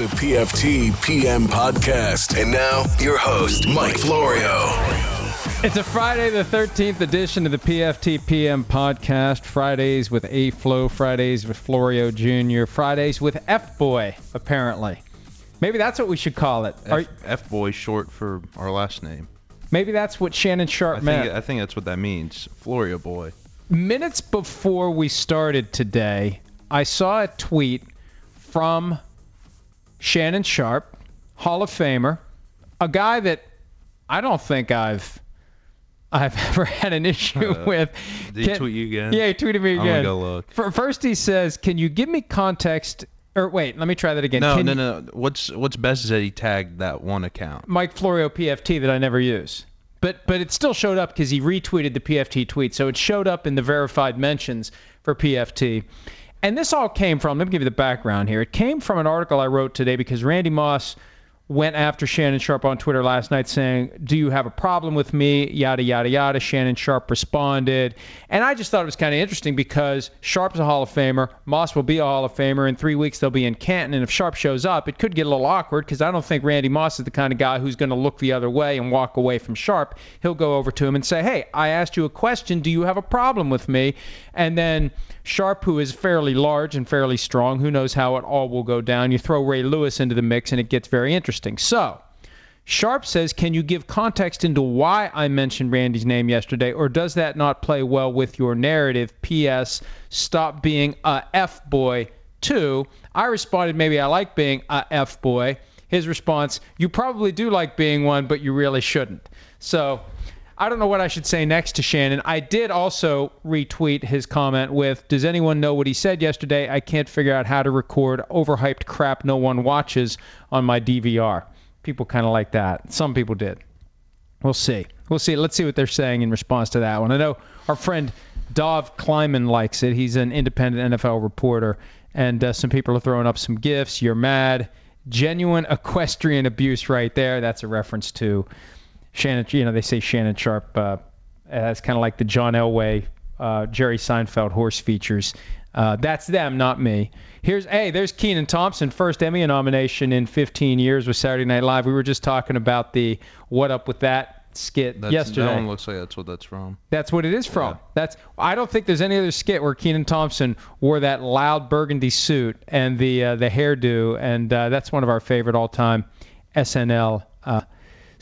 The PFT PM podcast. And now, your host, Mike Florio. It's a Friday the 13th edition of the PFT PM podcast. Fridays with A Flow, Fridays with Florio Jr., Fridays with F Boy, apparently. Maybe that's what we should call it. Are- F, F boy short for our last name. maybe that's what Shannon Sharpe I meant. think I think that's what that means. Florio boy. Minutes before we started today, I saw a tweet from Shannon Sharpe, Hall of Famer, a guy that I don't think I've I've ever had an issue with. Uh, Did he tweet you again? Yeah, he tweeted me again. I'm go look. For, first, he says, "Can you give me context?" Or wait, let me try that again. No, Can no, no. What's what's best is that he tagged that one account. Mike Florio PFT that I never use. But but it still showed up because he retweeted the PFT tweet, so it showed up in the verified mentions for PFT. And this all came from. Let me give you the background here. It came from an article I wrote today because Randy Moss went after Shannon Sharpe on Twitter last night saying, "Do you have a problem with me?" Yada yada yada. Shannon Sharpe responded, and I just thought it was kind of interesting because Sharpe's a Hall of Famer, Moss will be a Hall of Famer. In three weeks they'll be in Canton, and if Sharpe shows up, it could get a little awkward because I don't think Randy Moss is the kind of guy who's going to look the other way and walk away from Sharpe. He'll go over to him and say, "Hey, I asked you a question. Do you have a problem with me?" And then Sharpe, who is fairly large and fairly strong, who knows how it all will go down. You throw Ray Lewis into the mix, and it gets very interesting. So. Sharpe says, Can you give context into why I mentioned Randy's name yesterday, or does that not play well with your narrative? P.S. Stop being a F boy, too. I responded, Maybe I like being a F boy. His response, You probably do like being one, but you really shouldn't. So I don't know what I should say next to Shannon. I did also retweet his comment with, Does anyone know what he said yesterday? I can't figure out how to record overhyped crap no one watches on my DVR. People kind of like that. Some people did. We'll see. We'll see. Let's see what they're saying in response to that one. I know our friend Dov Kleiman likes it. He's an independent NFL reporter, and uh, some people are throwing up some gifts. You're mad. Genuine equestrian abuse right there. That's a reference to Shannon. You know, they say Shannon Sharpe uh, as kind of like the John Elway, uh, Jerry Seinfeld horse features. Uh, that's them, not me. Here's hey, there's Kenan Thompson, first Emmy nomination in 15 years with Saturday Night Live. We were just talking about the "What Up with That" skit That's, yesterday. That one looks like that's what that's from. That's what it is from. That's I don't think there's any other skit where Kenan Thompson wore that loud burgundy suit and the uh, the hairdo, and uh, that's one of our favorite all-time SNL uh,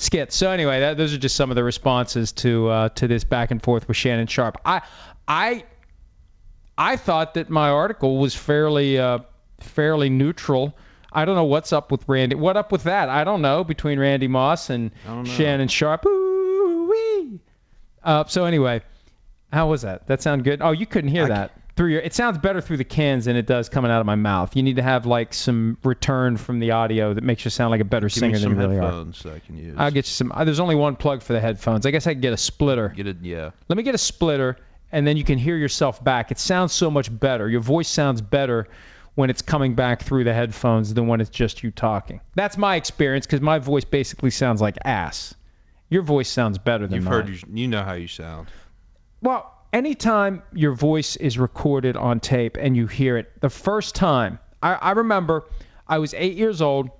skits. So anyway, that, those are just some of the responses to uh, to this back and forth with Shannon Sharpe. I I I thought that my article was fairly uh, fairly neutral. I don't know what's up with Randy. What up with that? I don't know between Randy Moss and. Shannon Sharpe. Ooh-wee. Uh, so anyway, how was that? That sound good? Oh, you couldn't hear that through your. It sounds better through the cans than it does coming out of my mouth. You need to have like some return from the audio that makes you sound like a better Give singer me than some you really are. headphones that I can use. I'll get you some. uh, There's only one plug for the headphones. I guess I can get a splitter. Get it? Yeah. Let me get a splitter, and then you can hear yourself back. It sounds so much better. Your voice sounds better when it's coming back through the headphones than when it's just you talking. That's my experience because my voice basically sounds like ass. Your voice sounds better than You've mine. heard you, you know how you sound. Well, anytime your voice is recorded on tape and you hear it, the first time, I, I remember I was eight years old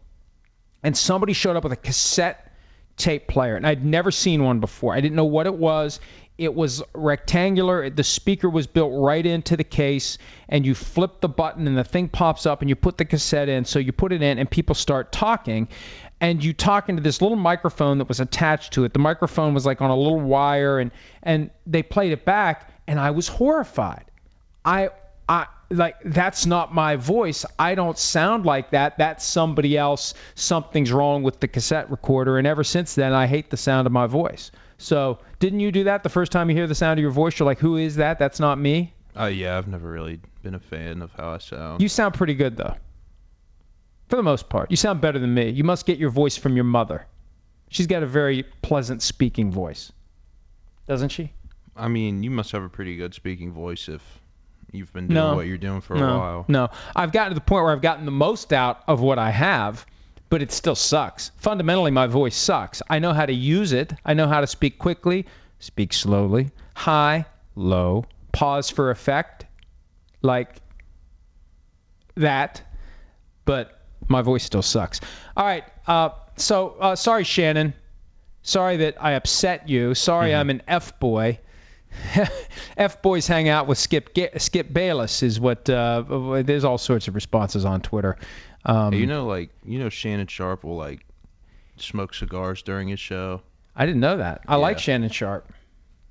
and somebody showed up with a cassette tape player, and I'd never seen one before. I didn't know what it was. It was rectangular. The speaker was built right into the case, and you flip the button, and the thing pops up, and you put the cassette in. So you put it in, and people start talking, and you talk into this little microphone that was attached to it. The microphone was like on a little wire, and and they played it back, and I was horrified. I I like that's not my voice. I don't sound like that. That's somebody else. Something's wrong with the cassette recorder. And ever since then, I hate the sound of my voice. So didn't you do that the first time you hear the sound of your voice? You're like, who is that? That's not me. Uh, yeah, I've never really been a fan of how I sound. You sound pretty good though. For the most part, you sound better than me. You must get your voice from your mother. She's got a very pleasant speaking voice, doesn't she? I mean, you must have a pretty good speaking voice if you've been doing No. what you're doing for a no, while. no. I've gotten to the point where I've gotten the most out of what I have, but it still sucks. Fundamentally, my voice sucks. I know how to use it. I know how to speak quickly, speak slowly, high, low, pause for effect, like that, but my voice still sucks. All right. Uh, so uh, sorry, Shannon. Sorry that I upset you. Sorry, I'm an f boy. F boys hang out with Skip Skip Bayless is what. Uh, there's all sorts of responses on Twitter. Um, Hey, you know, like you know, Shannon Sharpe will like smoke cigars during his show. I didn't know that. I like Shannon Sharpe.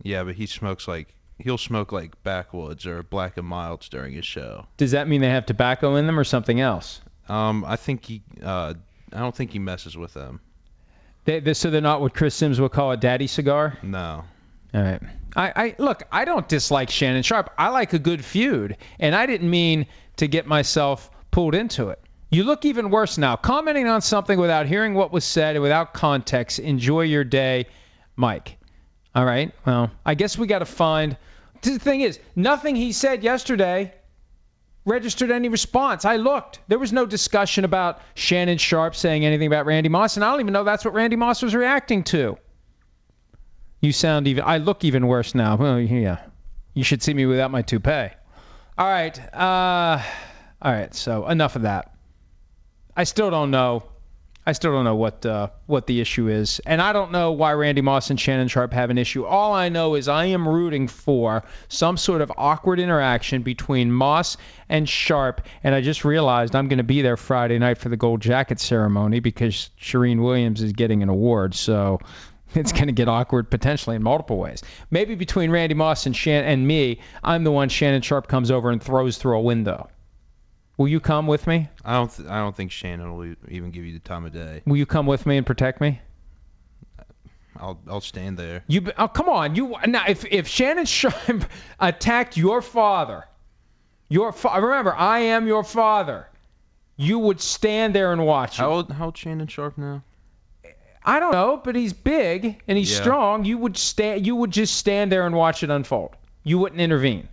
Yeah, but he smokes like he'll smoke like backwoods or black and milds during his show. Does that mean they have tobacco in them or something else? Um, I think he, uh, I don't think he messes with them. They, they, so they're not what Chris Simms would call a daddy cigar. No. All right. I, I look. I don't dislike Shannon Sharpe. I like a good feud, and I didn't mean to get myself pulled into it. You look even worse now. Commenting on something without hearing what was said and without context. Enjoy your day, Mike. All right. Well, I guess we got to find. The thing is, nothing he said yesterday registered any response. I looked. There was no discussion about Shannon Sharpe saying anything about Randy Moss, and I don't even know that's what Randy Moss was reacting to. You sound even. I look even worse now. Well, yeah. You should see me without my toupee. All right. Uh, all right. So enough of that. I still don't know. I still don't know what uh, what the issue is, and I don't know why Randy Moss and Shannon Sharpe have an issue. All I know is I am rooting for some sort of awkward interaction between Moss and Sharpe, and I just realized I'm going to be there Friday night for the gold jacket ceremony because Charean Williams is getting an award, so it's going to get awkward potentially in multiple ways. Maybe between Randy Moss and Shan and me, I'm the one Shannon Sharpe comes over and throws through a window. Will you come with me? I don't. Th- I don't think Shannon will even give you the time of day. Will you come with me and protect me? I'll. I'll stand there. You be- oh come on you now if if Shannon Sharpe attacked your father, your fa- remember I am your father, you would stand there and watch. How old? How old Shannon Sharpe now? I don't know, but he's big and he's Yeah. strong. You would stand you would just stand there and watch it unfold. You wouldn't intervene.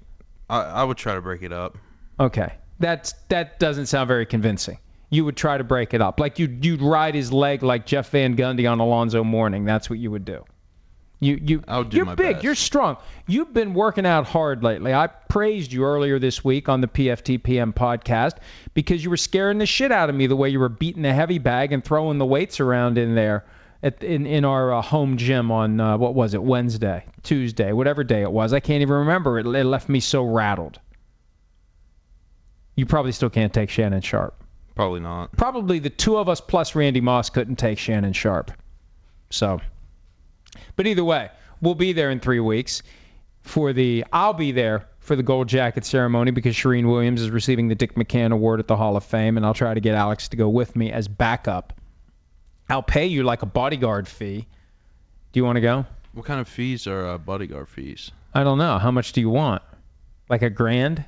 I. I would try to break it up. Okay, that's that doesn't sound very convincing. You would try to break it up, like you'd you'd ride his leg like Jeff Van Gundy on Alonzo Mourning. That's what you would do. You you I would do you're my big, best. you're strong. You've been working out hard lately. I praised you earlier this week on the PFT PM podcast because you were scaring the shit out of me the way you were beating the heavy bag and throwing the weights around in there at in in our uh, home gym on uh, what was it Wednesday, Tuesday, whatever day it was. I can't even remember. It, it left me so rattled. You probably still can't take Shannon Sharpe. Probably not. Probably the two of us plus Randy Moss couldn't take Shannon Sharpe. So, but either way, we'll be there in three weeks for the. I'll be there for the gold jacket ceremony because Charean Williams is receiving the Dick McCann Award at the Hall of Fame, and I'll try to get Alex to go with me as backup. I'll pay you like a bodyguard fee. Do you want to go? What kind of fees are uh, bodyguard fees? I don't know. How much do you want? Like a grand?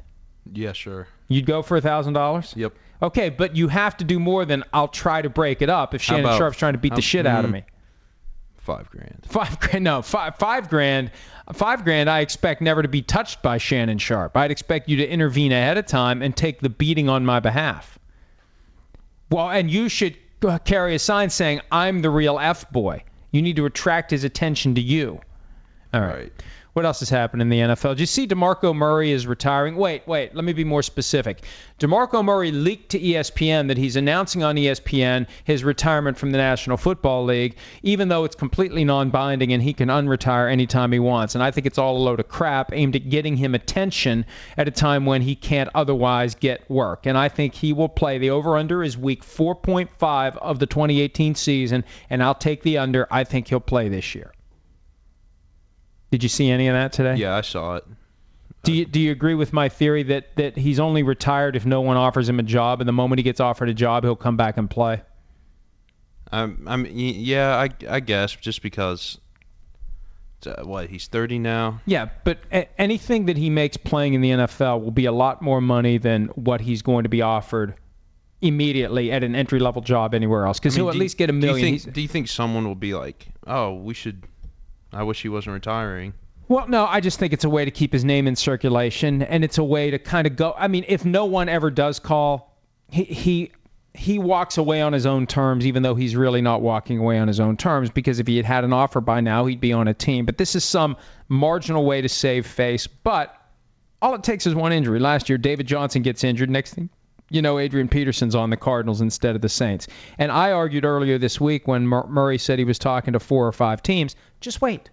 Yeah, sure. You'd go for a thousand dollars? Yep. Okay, but you have to do more than I'll try to break it up if Shannon about- Sharpe's trying to beat how- the shit out of mm, me. Five grand. Five grand, no, five five grand, five grand. I expect never to be touched by Shannon Sharpe. I'd expect you to intervene ahead of time and take the beating on my behalf. Well, and you should carry a sign saying I'm the real F boy. You need to attract his attention to you. All right. Right. What else has happened in the NFL? Did you see DeMarco Murray is retiring? Wait, wait, let me be more specific. DeMarco Murray leaked to ESPN that he's announcing on ESPN his retirement from the National Football League, even though it's completely non binding and he can unretire anytime he wants. And I think it's all a load of crap aimed at getting him attention at a time when he can't otherwise get work. And I think he will play. The over under is week 4.5 of the 2018 season, and I'll take the under. I think he'll play this year. Did you see any of that today? Yeah, I saw it. Do you do you agree with my theory that that he's only retired if no one offers him a job, and the moment he gets offered a job, he'll come back and play? I'm, I'm, yeah, I, I guess just because Uh, what? He's 30 now. Yeah, but a- anything that he makes playing in the NFL will be a lot more money than what he's going to be offered immediately at an entry level job anywhere else because I mean, he'll at you- least get a Do million. you, think, do you think someone will be like, oh, we should? I wish he wasn't retiring. Well, no, I just think it's a way to keep his name in circulation, and it's a way to kind of go. I mean, if no one ever does call, he he he walks away on his own terms, even though he's really not walking away on his own terms. Because if he had had an offer by now, he'd be on a team. But this is some marginal way to save face. But all it takes is one injury. Last year, David Johnson gets injured. Next thing you know, Adrian Peterson's on the Cardinals instead of the Saints. And I argued earlier this week when Mur- Murray said he was talking to four or five teams, just wait.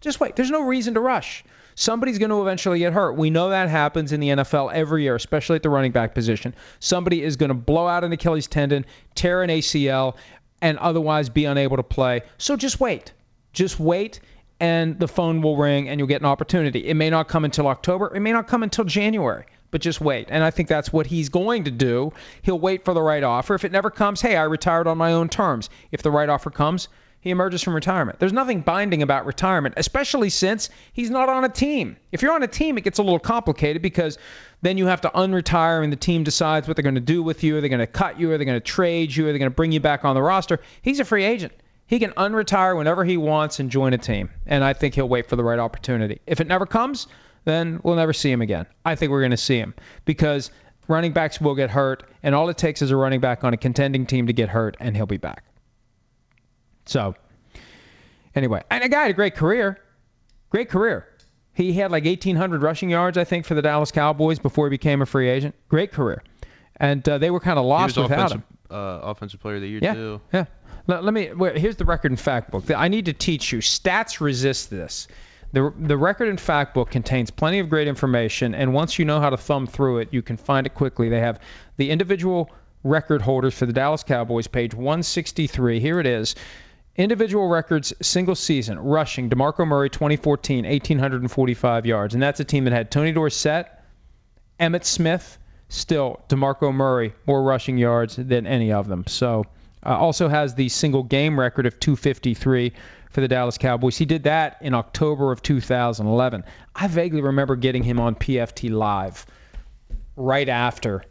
Just wait. There's no reason to rush. Somebody's going to eventually get hurt. We know that happens in the NFL every year, especially at the running back position. Somebody is going to blow out an Achilles tendon, tear an ACL, and otherwise be unable to play. So just wait. Just wait, and the phone will ring, and you'll get an opportunity. It may not come until October. It may not come until January. But just wait. And I think that's what he's going to do. He'll wait for the right offer. If it never comes, hey, I retired on my own terms. If the right offer comes, he emerges from retirement. There's nothing binding about retirement, especially since he's not on a team. If you're on a team, it gets a little complicated because then you have to unretire and the team decides what they're going to do with you. Are they going to cut you? Are they going to trade you? Are they going to bring you back on the roster? He's a free agent. He can unretire whenever he wants and join a team. And I think he'll wait for the right opportunity. If it never comes, then we'll never see him again. I think we're going to see him because running backs will get hurt, and all it takes is a running back on a contending team to get hurt, and he'll be back. So, anyway, and a guy had a great career. Great career. He had like 1,800 rushing yards, I think, for the Dallas Cowboys before he became a free agent. Great career. And uh, they were kind of lost without him. uh, offensive player of the year Yeah, too. yeah. Let, let me. Wait, here's the record and fact book. I need to teach you. Stats resist this. The, the record and fact book contains plenty of great information, and once you know how to thumb through it, you can find it quickly. They have the individual record holders for the Dallas Cowboys, page 163. Here it is. Individual records, single season, rushing. DeMarco Murray, 2014, 1,845 yards. And that's a team that had Tony Dorsett, Emmitt Smith, still DeMarco Murray, more rushing yards than any of them. So uh, also has the single game record of 253 for the Dallas Cowboys. He did that in October of 2011. I vaguely remember getting him on PFT Live right after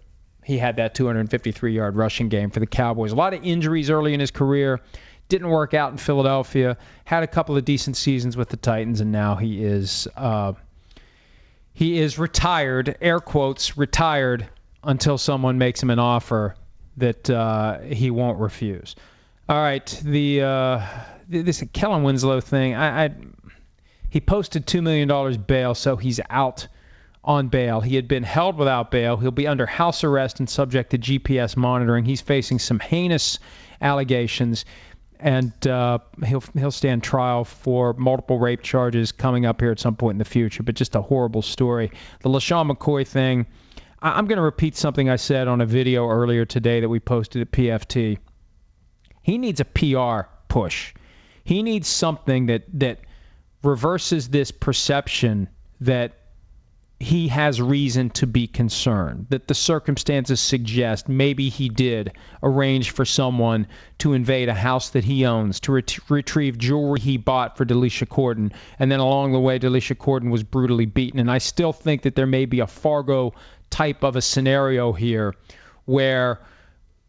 he had that 253 yard rushing game for the Cowboys. A lot of injuries early in his career. Didn't work out in Philadelphia. Had a couple of decent seasons with the Titans, and now he is uh, he is retired, air quotes, retired until someone makes him an offer that uh, he won't refuse. All right, the uh, this Kellen Winslow thing, I, I he posted two million dollars bail, so he's out on bail. He had been held without bail. He'll be under house arrest and subject to GPS monitoring. He's facing some heinous allegations, and uh, he'll he'll stand trial for multiple rape charges coming up here at some point in the future. But just a horrible story. The LeSean McCoy thing. I, I'm going to repeat something I said on a video earlier today that we posted at PFT. He needs a PR push. He needs something that that reverses this perception that he has reason to be concerned, that the circumstances suggest maybe he did arrange for someone to invade a house that he owns, to ret- retrieve jewelry he bought for Delicia Cordon, and then along the way, Delicia Cordon was brutally beaten. And I still think that there may be a Fargo type of a scenario here where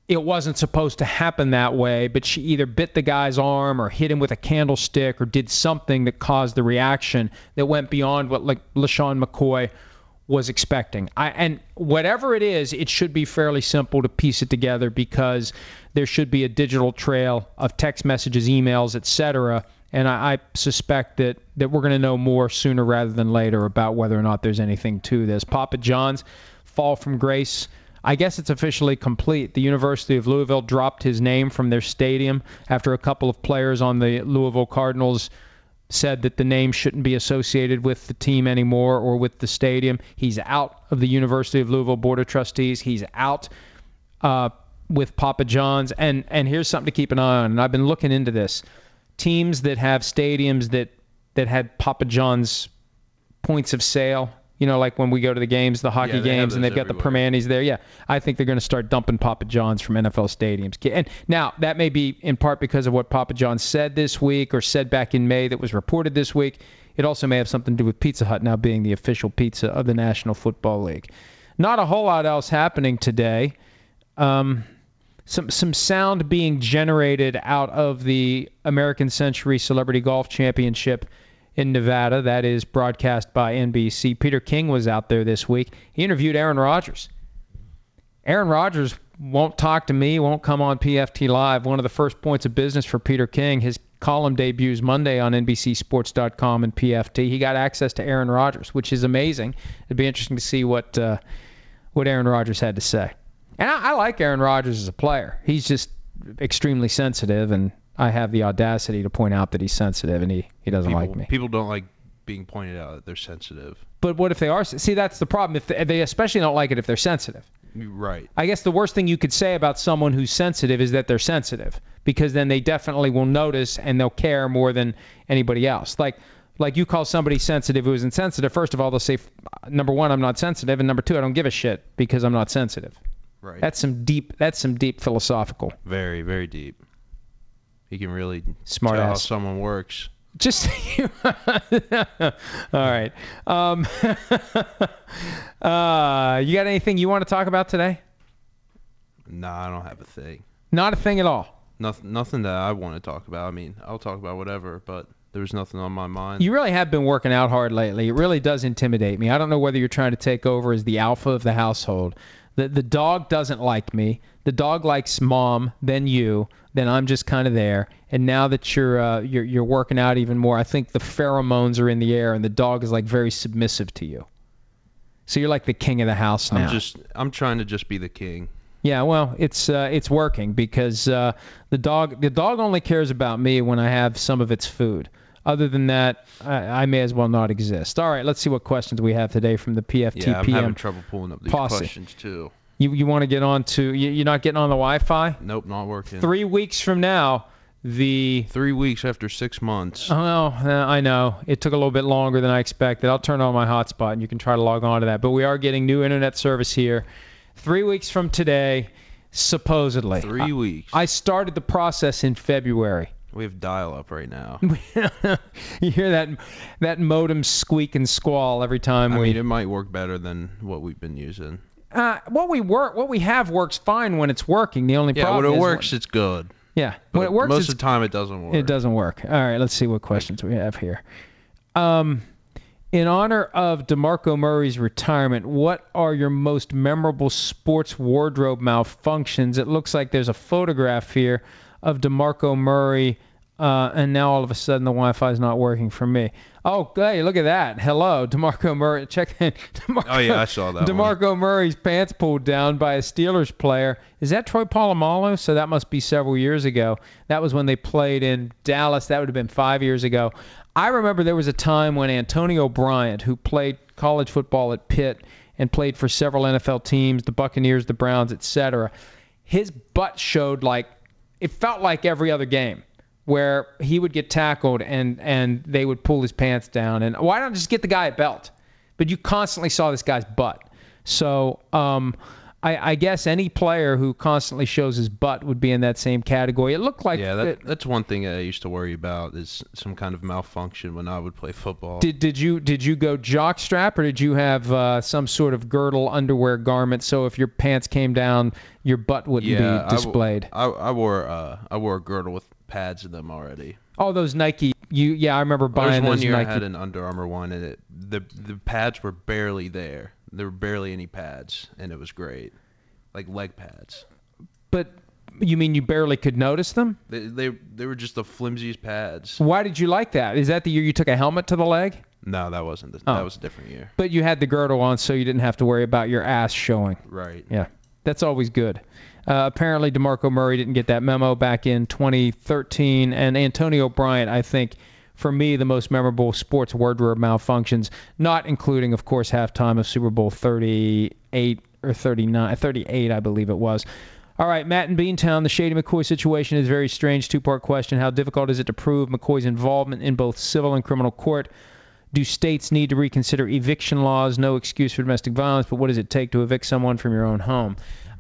it wasn't supposed to happen that way, but she either bit the guy's arm or hit him with a candlestick or did something that caused the reaction that went beyond what like LeSean McCoy was expecting. I, and whatever it is, it should be fairly simple to piece it together because there should be a digital trail of text messages, emails, etc. And I, I suspect that, that we're going to know more sooner rather than later about whether or not there's anything to this. Papa John's fall from grace. I guess it's officially complete. The University of Louisville dropped his name from their stadium after a couple of players on the Louisville Cardinals said that the name shouldn't be associated with the team anymore or with the stadium. He's out of the University of Louisville Board of Trustees. He's out uh, with Papa John's. And, and here's something to keep an eye on. And I've been looking into this. Teams that have stadiums that, that had Papa John's points of sale You know, like when we go to the games, the hockey Yeah, games, and they've got the everywhere. Primanti's there. Yeah, I think they're going to start dumping Papa John's from NFL stadiums. And now that may be in part because of what Papa John said this week or said back in May that was reported this week. It also may have something to do with Pizza Hut now being the official pizza of the National Football League. Not a whole lot else happening today. Um, some some sound being generated out of the American Century Celebrity Golf Championship in Nevada. That is broadcast by NBC. Peter King was out there this week. He interviewed Aaron Rodgers. Aaron Rodgers won't talk to me, won't come on PFT Live. One of the first points of business for Peter King, his column debuts Monday on NBCSports.com and PFT. He got access to Aaron Rodgers, which is amazing. It'd be interesting to see what uh, what Aaron Rodgers had to say. And I, I like Aaron Rodgers as a player. He's just extremely sensitive, and I have the audacity to point out that he's sensitive, and he, he doesn't People, like me. people don't like being pointed out that they're sensitive. But what if they are? See, that's the problem. If they, they especially don't like it if they're sensitive. Right. I guess the worst thing you could say about someone who's sensitive is that they're sensitive, because then they definitely will notice and they'll care more than anybody else. Like like you call somebody sensitive who is insensitive. First of all, they'll say, number one, I'm not sensitive, and number two, I don't give a shit because I'm not sensitive. Right. That's some deep. That's some deep philosophical. very, very deep. He can really Smart tell how someone works. Just all right. Um, uh, you got anything you want to talk about today? Nah, I don't have a thing. Not a thing at all. Nothing, nothing that I want to talk about. I mean, I'll talk about whatever, but there's nothing on my mind. You really have been working out hard lately. It really does intimidate me. I don't know whether you're trying to take over as the alpha of the household. The the dog doesn't like me. The dog likes mom, then you, then I'm just kind of there. And now that you're uh, you're you're working out even more, I think the pheromones are in the air, and the dog is like very submissive to you. So you're like the king of the house now. I'm just, I'm trying to just be the king. Yeah, well, it's uh, it's working because uh, the dog the dog only cares about me when I have some of its food. Other than that, I, I may as well not exist. All right, let's see what questions we have today from the PFT Yeah, I'm having trouble pulling up these posse. questions too. You you want to get on to you, you're not getting on the Wi-Fi? Nope, not working. Three weeks from now, the Three weeks after six months. Oh, I know it took a little bit longer than I expected. I'll turn on my hotspot and you can try to log on to that. But we are getting new internet service here. Three weeks from today, supposedly. Three I- weeks. I started the process in February. We have dial-up right now. you hear that that modem squeak and squall every time I we. mean, it might work better than what we've been using. uh, what we work, what we have works fine when it's working. The only problem. Yeah, when problem it is works, it's good. yeah, when But it works, most it's, of the time, it doesn't work. it doesn't work. All right, let's see what questions we have here. Um, in honor of DeMarco Murray's retirement, what are your most memorable sports wardrobe malfunctions? It looks like there's a photograph here of DeMarco Murray, uh, and now all of a sudden the Wi-Fi is not working for me. Oh, hey, look at that. Hello, DeMarco Murray. Check in. DeMarco, Oh, yeah, I saw that one. DeMarco Murray's pants pulled down by a Steelers player. Is that Troy Polamalu? So that must be several years ago. That was when they played in Dallas. That would have been five years ago. I remember there was a time when Antonio Bryant, who played college football at Pitt and played for several NFL teams, the Buccaneers, the Browns, etc., his butt showed like it felt like every other game where he would get tackled and and they would pull his pants down. And why not just get the guy a belt? But you constantly saw this guy's butt. So um I, I guess any player who constantly shows his butt would be in that same category. It looked like Yeah, that, it- that's one thing I used to worry about is some kind of malfunction when I would play football. Did did you did you go jock strap or did you have uh, some sort of girdle underwear garment so if your pants came down your butt wouldn't yeah, be displayed? I, I wore uh, I wore a girdle with pads in them already. oh, those Nike. You yeah, I remember buying one those year Nike. I had an Under Armour one, and it, the the pads were barely there. There were barely any pads, and it was great, like leg pads. But you mean you barely could notice them? They they, they were just the flimsiest pads. Why did you like that? Is that the year you took a helmet to the leg? No, that wasn't. The, Oh. That was a different year. But you had the girdle on so you didn't have to worry about your ass showing. Right. Yeah, that's always good. Uh, apparently, DeMarco Murray didn't get that memo back in 2013, and Antonio Bryant, I think, for me, the most memorable sports wardrobe malfunctions, not including, of course, halftime of Super Bowl 38 or 39, 38, I believe it was. All right, Matt in Beantown, the Shady McCoy situation is very strange two-part question. How difficult is it to prove McCoy's involvement in both civil and criminal court? Do states need to reconsider eviction laws? No excuse for domestic violence, but what does it take to evict someone from your own home?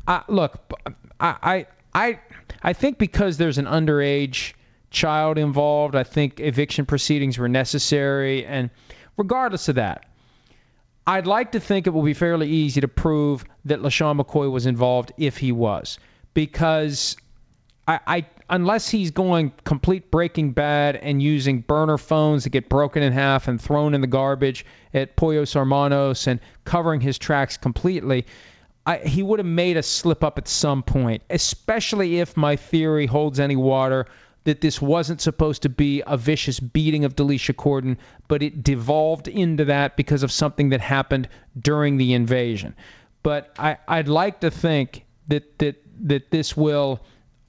I, look, I, I, I, I think because there's an underage child involved, I think eviction proceedings were necessary. And regardless of that, I'd like to think it will be fairly easy to prove that LeSean McCoy was involved if he was, because I, I unless he's going complete Breaking Bad and using burner phones that get broken in half and thrown in the garbage at Pollos Hermanos and covering his tracks completely, I, he would have made a slip up at some point, especially if my theory holds any water that this wasn't supposed to be a vicious beating of Delicia Cordon, but it devolved into that because of something that happened during the invasion. But I, I'd like to think that that that this will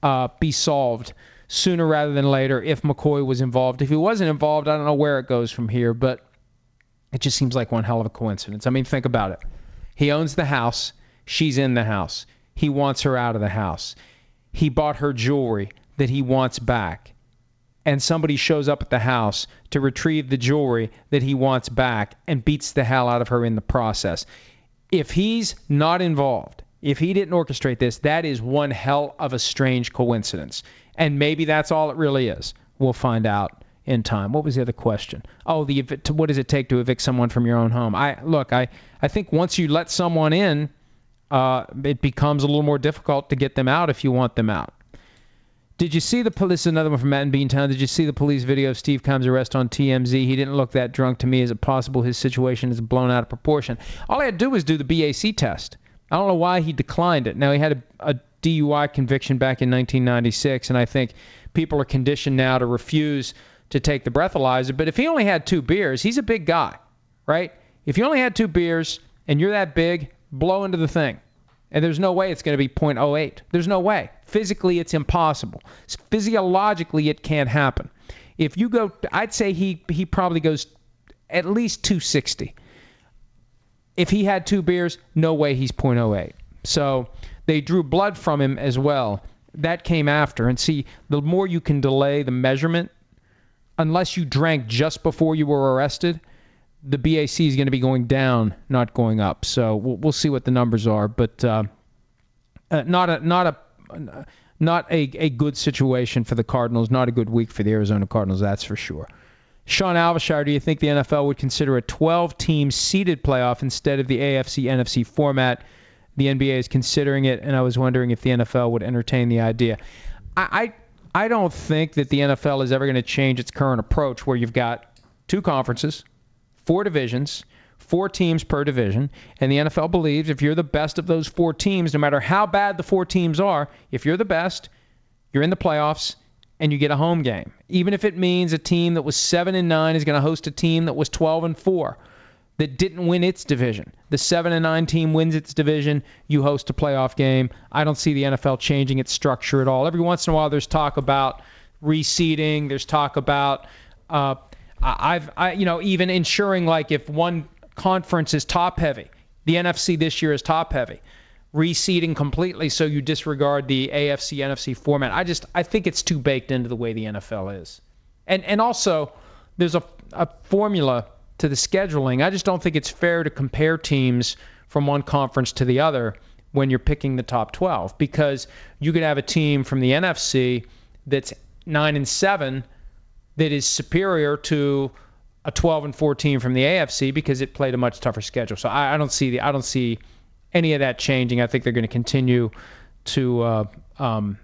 uh, be solved sooner rather than later if McCoy was involved. If he wasn't involved, I don't know where it goes from here, but it just seems like one hell of a coincidence. I mean, think about it. He owns the house. She's in the house. He wants her out of the house. He bought her jewelry that he wants back. And somebody shows up at the house to retrieve the jewelry that he wants back and beats the hell out of her in the process. If he's not involved, if he didn't orchestrate this, that is one hell of a strange coincidence. And maybe that's all it really is. We'll find out in time. What was the other question? Oh, the what does it take to evict someone from your own home? I look, I I think once you let someone in, uh, it becomes a little more difficult to get them out if you want them out. Did you see the police? Another one from Matt in Beantown. Did you see the police video of Steve Combs' arrest on TMZ? He didn't look that drunk to me. Is it possible his situation is blown out of proportion? All I had to do was do the BAC test. I don't know why he declined it. Now he had a, a DUI conviction back in 1996, and I think people are conditioned now to refuse to take the breathalyzer. But if he only had two beers, he's a big guy, right? If you only had two beers and you're that big, blow into the thing. And there's no way it's going to be 0.08. There's no way. Physically, it's impossible. Physiologically, it can't happen. If you go, I'd say he he probably goes at least 260. If he had two beers, no way he's 0.08. So they drew blood from him as well. That came after. And see, the more you can delay the measurement, unless you drank just before you were arrested, the BAC is going to be going down, not going up. So we'll, we'll see what the numbers are, but uh, uh, not a not a not a, a good situation for the Cardinals. Not a good week for the Arizona Cardinals, that's for sure. Sean Alvashire, do you think the NFL would consider a 12-team seeded playoff instead of the AFC NFC format? The NBA is considering it, and I was wondering if the NFL would entertain the idea. I I, I don't think that the NFL is ever going to change its current approach, where you've got two conferences four divisions, four teams per division, and the NFL believes if you're the best of those four teams, no matter how bad the four teams are, if you're the best, you're in the playoffs and you get a home game. Even if it means a team that was 7 and 9 is going to host a team that was 12 and 4 that didn't win its division. The 7 and 9 team wins its division, you host a playoff game. I don't see the NFL changing its structure at all. Every once in a while there's talk about reseeding, there's talk about uh, I've, I, you know, even ensuring like if one conference is top heavy, the NFC this year is top heavy, reseeding completely so you disregard the AFC NFC format. I just I think it's too baked into the way the NFL is, and and also there's a, a formula to the scheduling. I just don't think it's fair to compare teams from one conference to the other when you're picking the top 12 because you could have a team from the NFC that's 9 and 7 that is superior to a 12 and 14 from the AFC because it played a much tougher schedule. So I, I don't see the I don't see any of that changing. I think they're going to continue to uh, um,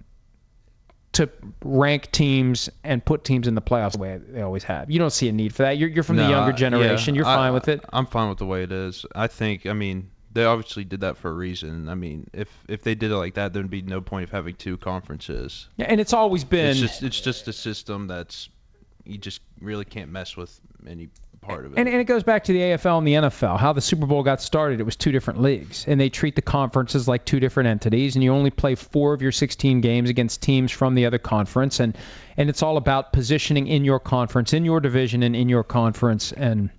to rank teams and put teams in the playoffs the way they always have. You don't see a need for that. You're, you're from no, the younger generation. Yeah, you're fine I, with it. I'm fine with the way it is. I think. I mean, they obviously did that for a reason. I mean, if if they did it like that, there'd be no point of having two conferences. Yeah, and it's always been. It's just it's just a system that's you just really can't mess with any part of it. And, and it goes back to the AFL and the NFL. How the Super Bowl got started, it was two different leagues, and they treat the conferences like two different entities, and you only play four of your 16 games against teams from the other conference, and and it's all about positioning in your conference, in your division, and in your conference, and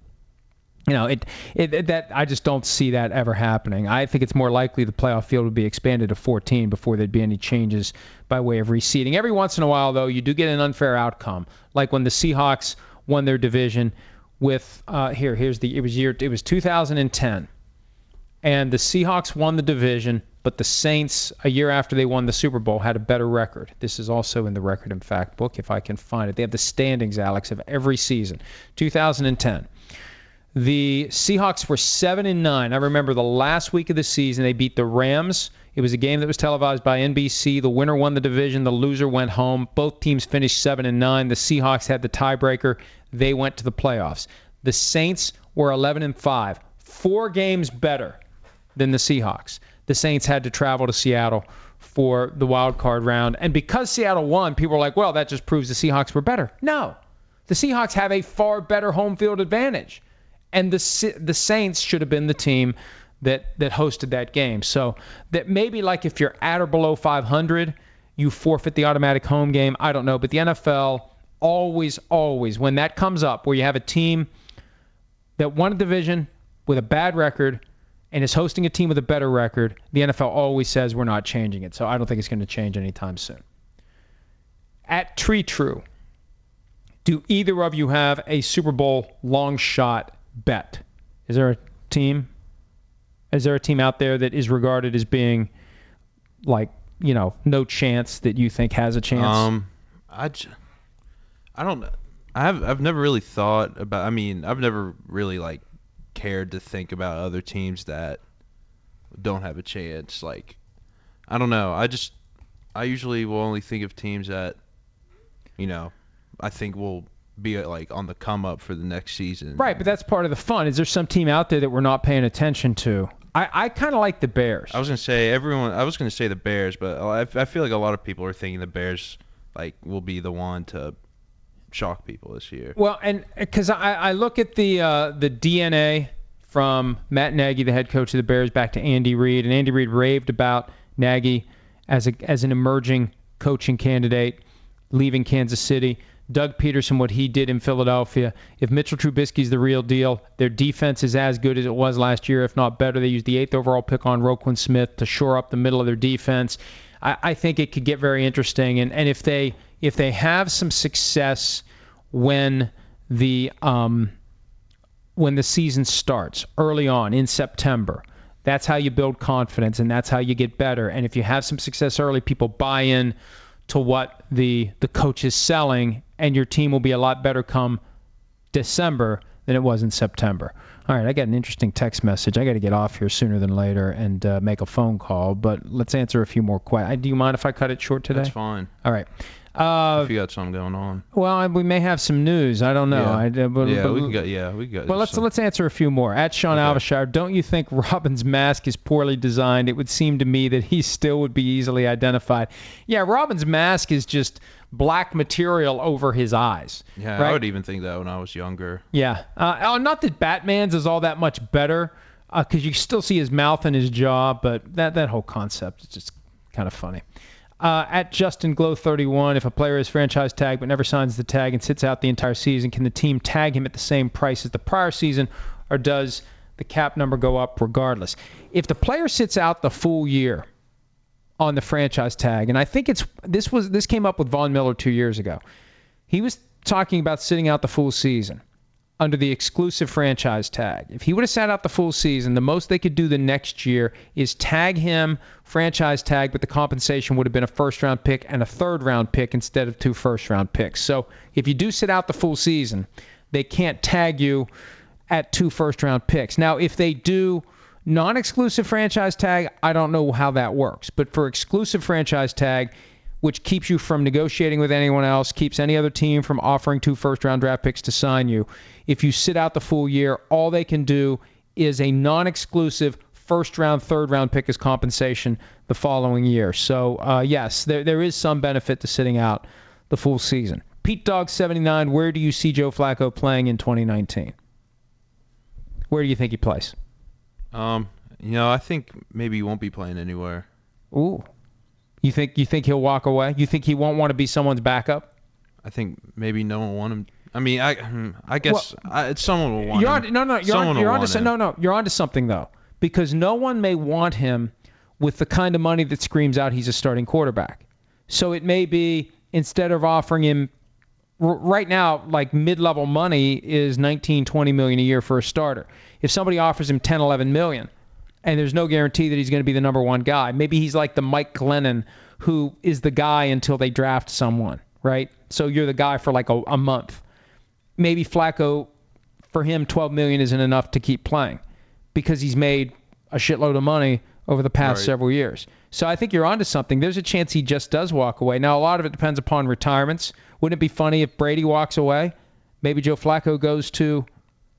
you know, it, it that I just don't see that ever happening. I think it's more likely the playoff field would be expanded to 14 before there'd be any changes by way of reseeding. Every once in a while, though, you do get an unfair outcome, like when the Seahawks won their division with uh, here here's the it was year it was 2010, and the Seahawks won the division, but the Saints a year after they won the Super Bowl had a better record. This is also in the record and fact book if I can find it. They have the standings, Alex, of every season. 2010. The Seahawks were seven and nine. I remember the last week of the season they beat the Rams. It was a game that was televised by NBC. The winner won the division. The loser went home. Both teams finished seven and nine. The Seahawks had the tiebreaker. They went to the playoffs. The Saints were 11 and five, four games better than the Seahawks. The Saints had to travel to Seattle for the wild card round, and because Seattle won, people were like, "Well, that just proves the Seahawks were better." No, the Seahawks have a far better home field advantage and the the Saints should have been the team that that hosted that game. So that maybe like if you're at or below 500, you forfeit the automatic home game. I don't know, but the NFL always always when that comes up where you have a team that won a division with a bad record and is hosting a team with a better record, the NFL always says we're not changing it. So I don't think it's going to change anytime soon. At Tree True, do either of you have a Super Bowl long shot bet? Is there a team? Is there a team out there that is regarded as being like you know no chance that you think has a chance? Um, I, j- I don't. I've I've never really thought about. I mean, I've never really like cared to think about other teams that don't have a chance. Like, I don't know. I just I usually will only think of teams that, you know, I think will be like on the come up for the next season. Right, but that's part of the fun. Is there some team out there that we're not paying attention to? I, I kind of like the Bears. I was gonna say everyone. I was gonna say the Bears, but I, I feel like a lot of people are thinking the Bears like will be the one to shock people this year. Well, and because I, I look at the uh, the DNA from Matt Nagy, the head coach of the Bears, back to Andy Reid, and Andy Reid raved about Nagy as a as an emerging coaching candidate, leaving Kansas City. Doug Pederson, what he did in Philadelphia. If Mitchell Trubisky's the real deal, their defense is as good as it was last year, if not better. They used the eighth overall pick on Roquan Smith to shore up the middle of their defense. I, I think it could get very interesting. And, and if they if they have some success when the um, when the season starts early on in September, that's how you build confidence and that's how you get better. And if you have some success early, people buy in to what the the coach is selling, and your team will be a lot better come December than it was in September. All right, I got an interesting text message. I got to get off here sooner than later and uh, make a phone call, but let's answer a few more questions. Do you mind if I cut it short today? That's fine. All right. Uh, if you got something going on. Well, we may have some news. I don't know. Yeah, I, uh, but, yeah but, we can go. Yeah, we can go. Well, let's some- let's answer a few more. At Sean Okay. Alvashire, don't you think Robin's mask is poorly designed? It would seem to me that he still would be easily identified. Yeah, Robin's mask is just black material over his eyes. Yeah, right? I would even think that when I was younger. Yeah. Uh, oh, not that Batman's is all that much better, because you still see his mouth and his jaw, but that that whole concept is just kind of funny. Uh, at Justin Glow 31, if a player is franchise tagged but never signs the tag and sits out the entire season, can the team tag him at the same price as the prior season, or does the cap number go up regardless? If the player sits out the full year on the franchise tag, and I think it's this was this came up with Von Miller two years ago. He was talking about sitting out the full season under the exclusive franchise tag. If he would have sat out the full season, the most they could do the next year is tag him franchise tag, but the compensation would have been a first round pick and a third round pick instead of two first round picks. So if you do sit out the full season, they can't tag you at two first round picks. Now, if they do non exclusive franchise tag, I don't know how that works. But for exclusive franchise tag, which keeps you from negotiating with anyone else, keeps any other team from offering two first round draft picks to sign you. If you sit out the full year, all they can do is a non exclusive first round, third round pick as compensation the following year. So, uh, yes, there, there is some benefit to sitting out the full season. Pete Dog 79, where do you see Joe Flacco playing in 2019? Where do you think he plays? Um, you know, I think maybe he won't be playing anywhere. Ooh. You think you think he'll walk away? You think he won't want to be someone's backup? I think maybe no one want him. I mean, I I guess I, it's someone will want You're him. on, no, no, you're, Someone on, you're want onto some- him. no, no, you're onto something though, because no one may want him with the kind of money that screams out he's a starting quarterback. So it may be instead of offering him r- right now, like mid-level money is 19, 20 million a year for a starter. If somebody offers him 10, 11 million, and there's no guarantee that he's going to be the number one guy, maybe he's like the Mike Glennon who is the guy until they draft someone, right? So you're the guy for like a, a month. Maybe Flacco, for him, 12 million isn't enough to keep playing because he's made a shitload of money over the past Right. several years. So I think you're onto something. There's a chance he just does walk away. Now a lot of it depends upon retirements. Wouldn't it be funny if Brady walks away? Maybe Joe Flacco goes to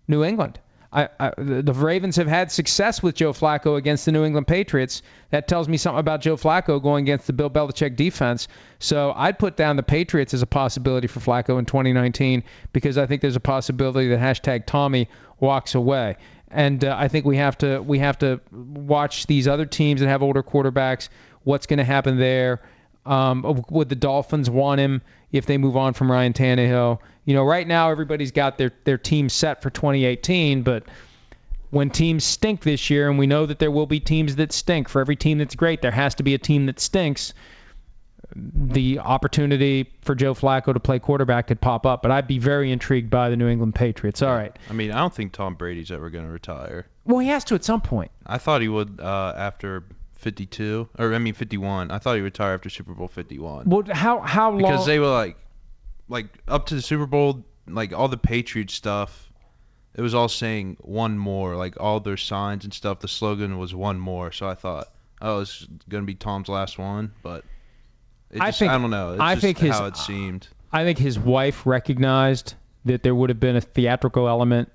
New England. I, the Ravens have had success with Joe Flacco against the New England Patriots. That tells me something about Joe Flacco going against the Bill Belichick defense. So I'd put down the Patriots as a possibility for Flacco in 2019 because I think there's a possibility that hashtag Tommy walks away. And uh, I think we have to we have to watch these other teams that have older quarterbacks. What's going to happen there? Um, would the Dolphins want him if they move on from Ryan Tannehill? You know, right now everybody's got their their team set for 2018, but when teams stink this year, and we know that there will be teams that stink. For every team that's great, there has to be a team that stinks. The opportunity for Joe Flacco to play quarterback could pop up, but I'd be very intrigued by the New England Patriots. All right. I mean, I don't think Tom Brady's ever going to retire. Well, he has to at some point. I thought he would uh, after 52, or I mean 51. I thought he retired after Super Bowl 51 Well, how how long? because they were like, like up to the Super Bowl, like all the Patriots stuff. It was all saying one more, like all their signs and stuff. The slogan was one more. So I thought, oh, it's gonna be Tom's last one, but it I think- I don't know. It's I just think his- how it seemed. I think his wife recognized that there would have been a theatrical element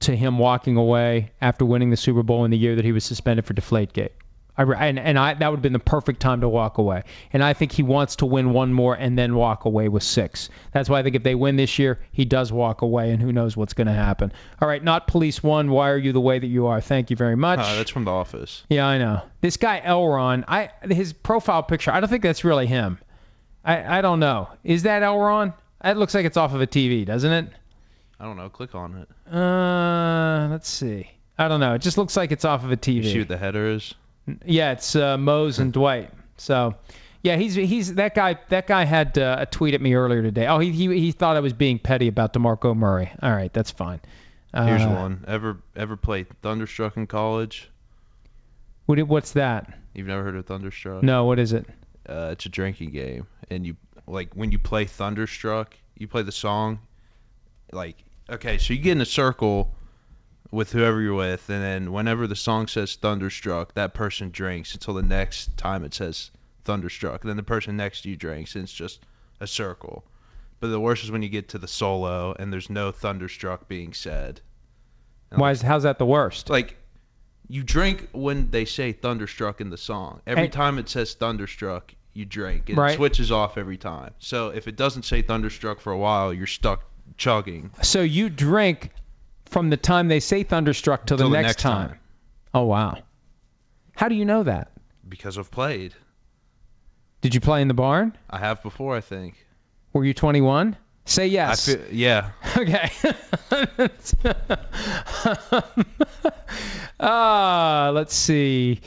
to him walking away after winning the Super Bowl in the year that he was suspended for Deflategate. I, and and I, that would have been the perfect time to walk away. And I think he wants to win one more and then walk away with six. That's why I think if they win this year, he does walk away, and who knows what's going to happen. All right, not Police One. Why are you the way that you are? Thank you very much. Uh, that's from The Office. Yeah, I know. This guy Elron, I his profile picture, I don't think that's really him. I I don't know. Is that Elron? That looks like it's off of a TV, doesn't it? I don't know. Click on it. Uh, let's see. I don't know. It just looks like it's off of a TV. You see what the header is? Yeah, it's uh, Mose and Dwight. So, yeah, he's he's that guy. That guy had uh, a tweet at me earlier today. Oh, he, he he thought I was being petty about Demarco Murray. All right, that's fine. Uh, Here's one. Ever ever played Thunderstruck in college? What, what's that? You've never heard of Thunderstruck? No, what is it? Uh, it's a drinking game, and you like when you play Thunderstruck, you play the song. Like okay, so you get in a circle with whoever you're with, and then whenever the song says Thunderstruck, that person drinks until the next time it says Thunderstruck. And then the person next to you drinks, and it's just a circle. But the worst is when you get to the solo and there's no Thunderstruck being said. And Why is how's that the worst? like you drink when they say thunderstruck in the song. Every And- time it says thunderstruck, you drink. It Right. switches off every time. So if it doesn't say thunderstruck for a while, you're stuck chugging So you drink from the time they say thunderstruck till the, till next, time. Oh wow. How do you know that? because I've played. Did you play in the barn? I have before, I think. Were you 21? Say yes. I feel, yeah. Okay. Ah, let's see.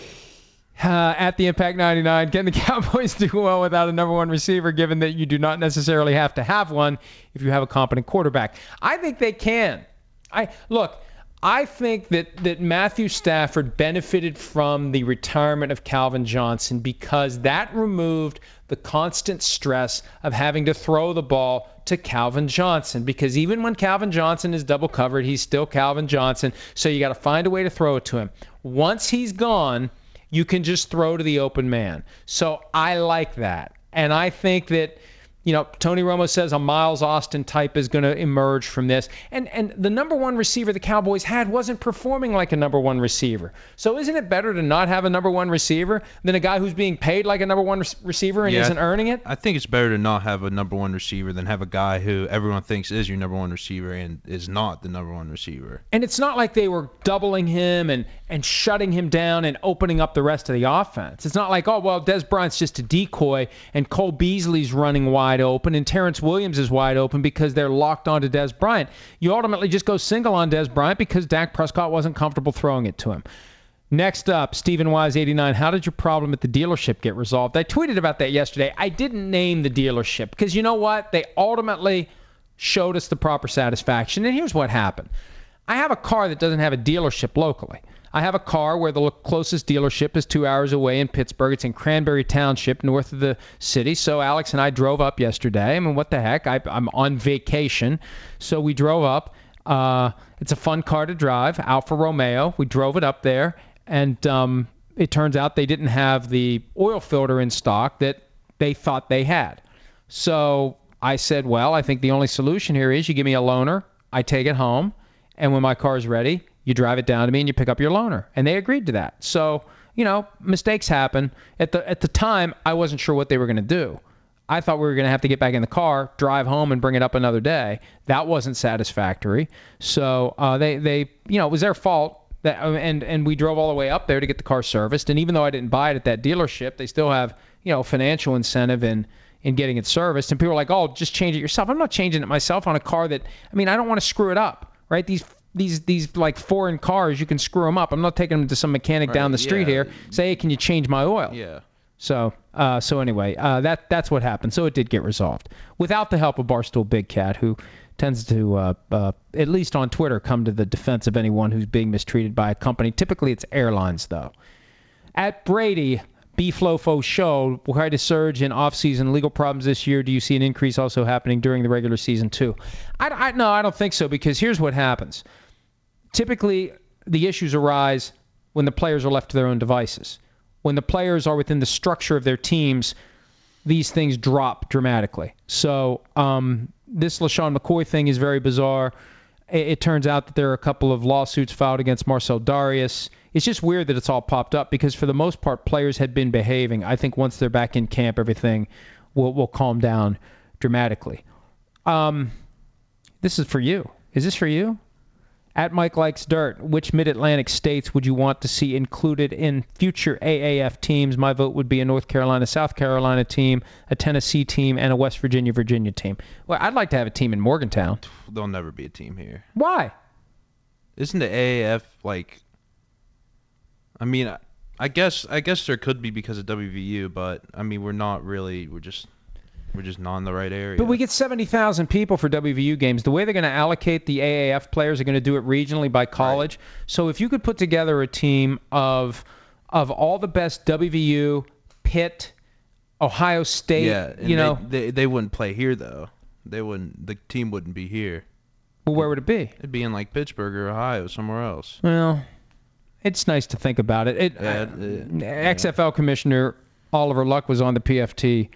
Uh, at the Impact 99, can the Cowboys do well without a number one receiver, given that you do not necessarily have to have one if you have a competent quarterback? I think they can. I look. I think that, that Matthew Stafford benefited from the retirement of Calvin Johnson because that removed the constant stress of having to throw the ball to Calvin Johnson. Because even when Calvin Johnson is double covered, he's still Calvin Johnson. So you got to find a way to throw it to him. Once he's gone, you can just throw to the open man. So I like that. And I think that you know, Tony Romo says a Miles Austin type is going to emerge from this. And and the number one receiver the Cowboys had wasn't performing like a number one receiver. So isn't it better to not have a number one receiver than a guy who's being paid like a number one re- receiver and Yeah, isn't earning it? I think it's better to not have a number one receiver than have a guy who everyone thinks is your number one receiver and is not the number one receiver. And it's not like they were doubling him and, and shutting him down and opening up the rest of the offense. It's not like, oh, well, Dez Bryant's just a decoy and Cole Beasley's running wide open and Terrance Williams is wide open because they're locked onto Dez Bryant. You ultimately just go single on Dez Bryant because Dak Prescott wasn't comfortable throwing it to him. Next up, Stephen Wise 89. How did your problem at the dealership get resolved? I tweeted about that yesterday. I didn't name the dealership because you know what? They ultimately showed us the proper satisfaction. And here's what happened. I have a car that doesn't have a dealership locally. I have a car where the closest dealership is two hours away in Pittsburgh. It's in Cranberry Township, north of the city. So Alex and I drove up yesterday. I mean, what the heck? I, I'm on vacation. So we drove up. Uh, it's a fun car to drive, Alfa Romeo. We drove it up there, and um, it turns out they didn't have the oil filter in stock that they thought they had. So I said, well, I think the only solution here is you give me a loaner, I take it home, and when my car's ready, you drive it down to me and you pick up your loaner. And they agreed to that. So, you know, mistakes happen. At the at the time, I wasn't sure what they were going to do. I thought we were going to have to get back in the car, drive home, and bring it up another day. That wasn't satisfactory. So uh, they they you know it was their fault. That, and and we drove all the way up there to get the car serviced. And even though I didn't buy it at that dealership, they still have you know financial incentive in in getting it serviced. And people are like, oh, just change it yourself. I'm not changing it myself on a car that I mean I don't want to screw it up, right? These these these like foreign cars, you can screw them up. I'm not taking them to some mechanic Right, down the street yeah. here. Say, hey, can you change my oil? Yeah. So, uh, so anyway, uh, that that's what happened. So it did get resolved without the help of Barstool Big Cat, who tends to, uh, uh, at least on Twitter, come to the defense of anyone who's being mistreated by a company. Typically, it's airlines, though. At Brady, B Flofo show, quite a surge in off-season legal problems this year. Do you see an increase also happening during the regular season too? I, I no, I don't think so because here's what happens. Typically, the issues arise when the players are left to their own devices. When the players are within the structure of their teams, these things drop dramatically. So um, this LeSean McCoy thing is very bizarre. It, it turns out that there are a couple of lawsuits filed against Marcell Dareus. It's just weird that it's all popped up because for the most part, players had been behaving. I think once they're back in camp, everything will, will calm down dramatically. Um, this is for you. Is this for you? At Mike Likes Dirt, which Mid Atlantic states would you want to see included in future AAF teams? My vote would be a North Carolina, South Carolina team, a Tennessee team, and a West Virginia, Virginia team. Well, I'd like to have a team in Morgantown. There'll never be a team here. Why? Isn't the AAF like? I mean, I, I guess I guess there could be because of WVU, but I mean we're not really. We're just we're just not in the right area. But we get 70,000 people for WVU games. The way they're going to allocate the AAF players are going to do it regionally by college. So if you could put together a team of of all the best WVU, Pitt, Ohio State, yeah, you know, they, they they wouldn't play here though. They wouldn't. The team wouldn't be here. well, where would it be? It'd be in like Pittsburgh or Ohio, somewhere else. Well, it's nice to think about it. it Yeah, uh, XFL Commissioner Oliver Luck was on the PFT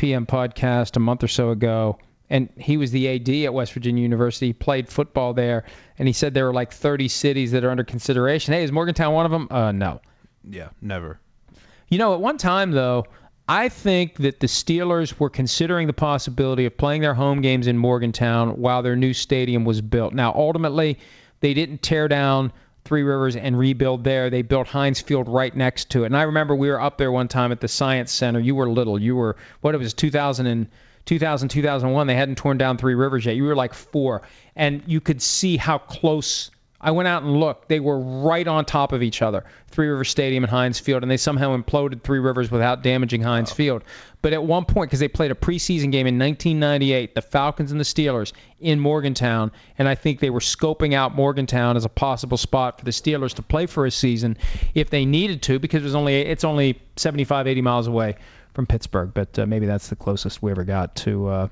PM podcast a month or so ago, and he was the AD at West Virginia University. He played football there, and he said there were like 30 cities that are under consideration. Hey, is Morgantown one of them? Uh, no. Yeah, never. You know, at one time though, I think that the Steelers were considering the possibility of playing their home games in Morgantown while their new stadium was built. Now, ultimately, they didn't tear down Three Rivers and rebuild there. They built Heinz Field right next to it. And I remember we were up there one time at the Science Center. You were little. You were what it was 2000 and 2000 2001. They hadn't torn down Three Rivers yet. You were like four, and you could see how close. I went out and looked. They were right on top of each other, Three Rivers Stadium and Heinz Field, and they somehow imploded Three Rivers without damaging Heinz Field. But at one point, because they played a preseason game in 1998, the Falcons and the Steelers in Morgantown, and I think they were scoping out Morgantown as a possible spot for the Steelers to play for a season if they needed to, because it was only it's only 75, 80 miles away from Pittsburgh. But uh, maybe that's the closest we ever got to uh,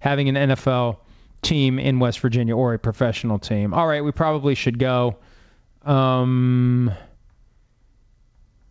having an NFL team in West Virginia or a professional team. All right, we probably should go. Um,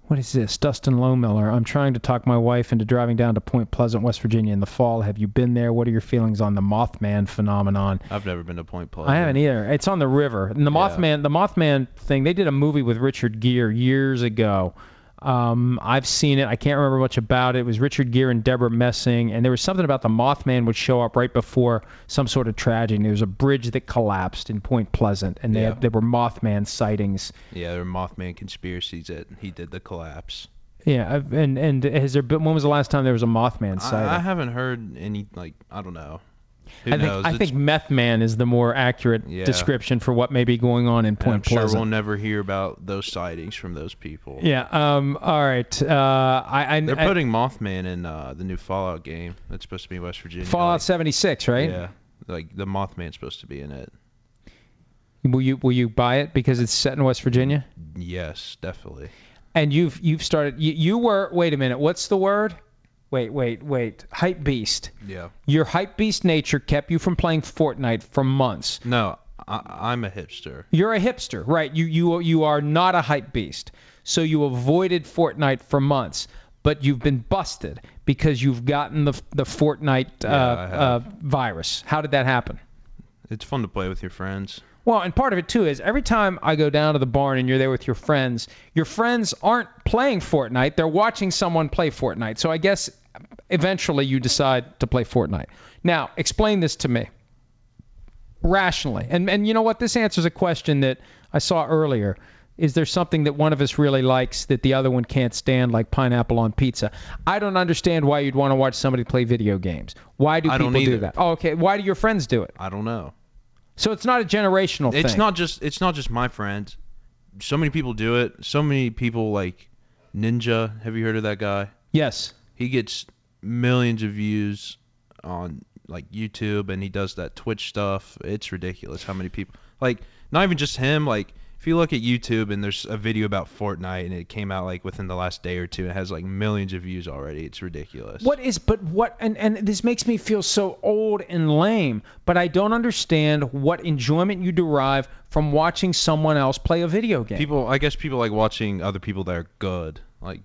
what is this? Dustin Lowmiller. I'm trying to talk my wife into driving down to Point Pleasant, West Virginia in the fall. Have you been there? What are your feelings on the Mothman phenomenon? I've never been to Point Pleasant. I haven't either. It's on the river. And the Yeah. Mothman, the Mothman thing. They did a movie with Richard Gere years ago. Um, I've seen it. I can't remember much about it. It was Richard Gere and Deborah Messing, and there was something about the Mothman would show up right before some sort of tragedy. There was a bridge that collapsed in Point Pleasant, and they Yeah. had, there were Mothman sightings. Yeah, there are Mothman conspiracies that he did the collapse. Yeah, I've- and and has there been? When was the last time there was a Mothman I, sighting? I haven't heard any like I don't know. Who I think knows? I It's- think Meth Man is the more accurate Yeah. description for what may be going on in and Point I'm sure Pleasant. we'll never hear about those sightings from those people. yeah. Um. All right. Uh. I. I They're I- putting Mothman in uh, the new Fallout game. That's supposed to be in West Virginia. Fallout like, 76, right? Yeah, like the Mothman's supposed to be in it. Will you Will you buy it because it's set in West Virginia? Yes, definitely. And you've you've started. You, you were. Wait a minute. What's the word? Wait. Wait. Wait. Hype beast. Yeah. Your hype beast nature kept you from playing Fortnite for months. No, I, I'm a hipster. You're a hipster, right? You you you are not a hype beast. So you avoided Fortnite for months, but you've been busted because you've gotten the the Fortnite uh, Yeah, uh, virus. How did that happen? It's fun to play with your friends. Well, and part of it too is every time I go down to the barn and you're there with your friends, your friends aren't playing Fortnite, they're watching someone play Fortnite. So I guess eventually you decide to play Fortnite. Now, explain this to me rationally. And and you know what? This answers a question that I saw earlier. Is there something that one of us really likes that the other one can't stand, like pineapple on pizza? I don't understand why you'd want to watch somebody play video games. Why do I people don't do that? Oh, okay. Why do your friends do it? I don't know. So it's not a generational thing. It's not just it's not just my friends. So many people do it. So many people like Ninja. Have you heard of that guy? Yes. He gets millions of views on like YouTube and he does that Twitch stuff. It's ridiculous how many people like not even just him like if you look at YouTube and there's a video about Fortnite and it came out like within the last day or two, it has like millions of views already. It's ridiculous. What is but what and and this makes me feel so old and lame, but I don't understand what enjoyment you derive from watching someone else play a video game. People, I guess people like watching other people that are good, like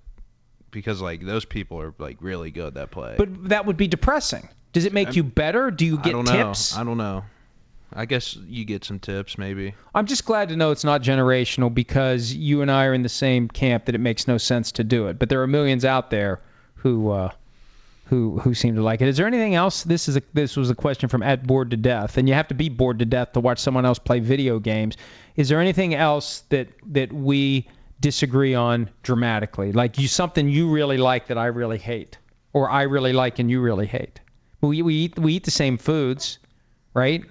because like those people are like really good that play. but that would be depressing. Does it make you better? Do you I get don't tips? know. I don't know. I guess you get some tips maybe. I'm just glad to know it's not generational because you and I are in the same camp that it makes no sense to do it. But there are millions out there who uh, who who seem to like it. Is there anything else? This is a this was a question from at bored to death, and you have to be bored to death to watch someone else play video games. Is there anything else that that we disagree on dramatically? Like you something you really like that I really hate, or I really like and you really hate. We we eat we eat the same foods, right?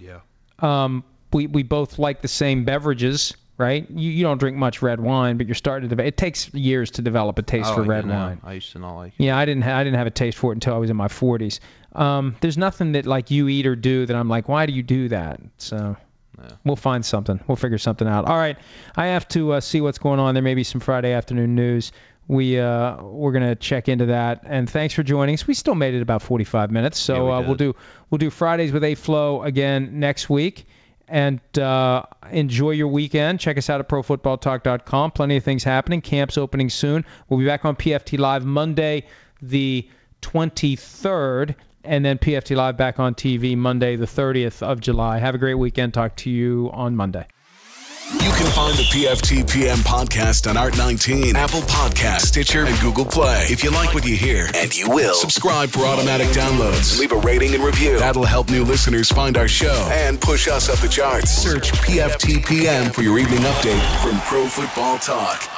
Yeah. um, we we both like the same beverages, right? You you don't drink much red wine, but you're starting to. develop. It takes years to develop a taste for like red wine. I used to not like it. Yeah, I didn't ha- I didn't have a taste for it until I was in my 40s. Um, there's nothing that like you eat or do that I'm like, why do you do that? So. Yeah. We'll find something. We'll figure something out. All right, I have to uh, see what's going on. There may be some Friday afternoon news. We uh, we're gonna check into that. And thanks for joining us. We still made it about 45 minutes, so Yeah, we uh, we'll do we'll do Fridays with A Flow again next week. And uh, enjoy your weekend. Check us out at ProFootballTalk.com. Plenty of things happening. Camps opening soon. We'll be back on PFT Live Monday, the 23rd, and then PFT Live back on TV Monday, the 30th of July. Have a great weekend. Talk to you on Monday. You can find the PFT PM podcast on Art19, Apple Podcast, Stitcher, and Google Play. If you like what you hear, and you will, subscribe for automatic downloads. Leave a rating and review. That'll help new listeners find our show and push us up the charts. Search PFT PM for your evening update from Pro Football Talk.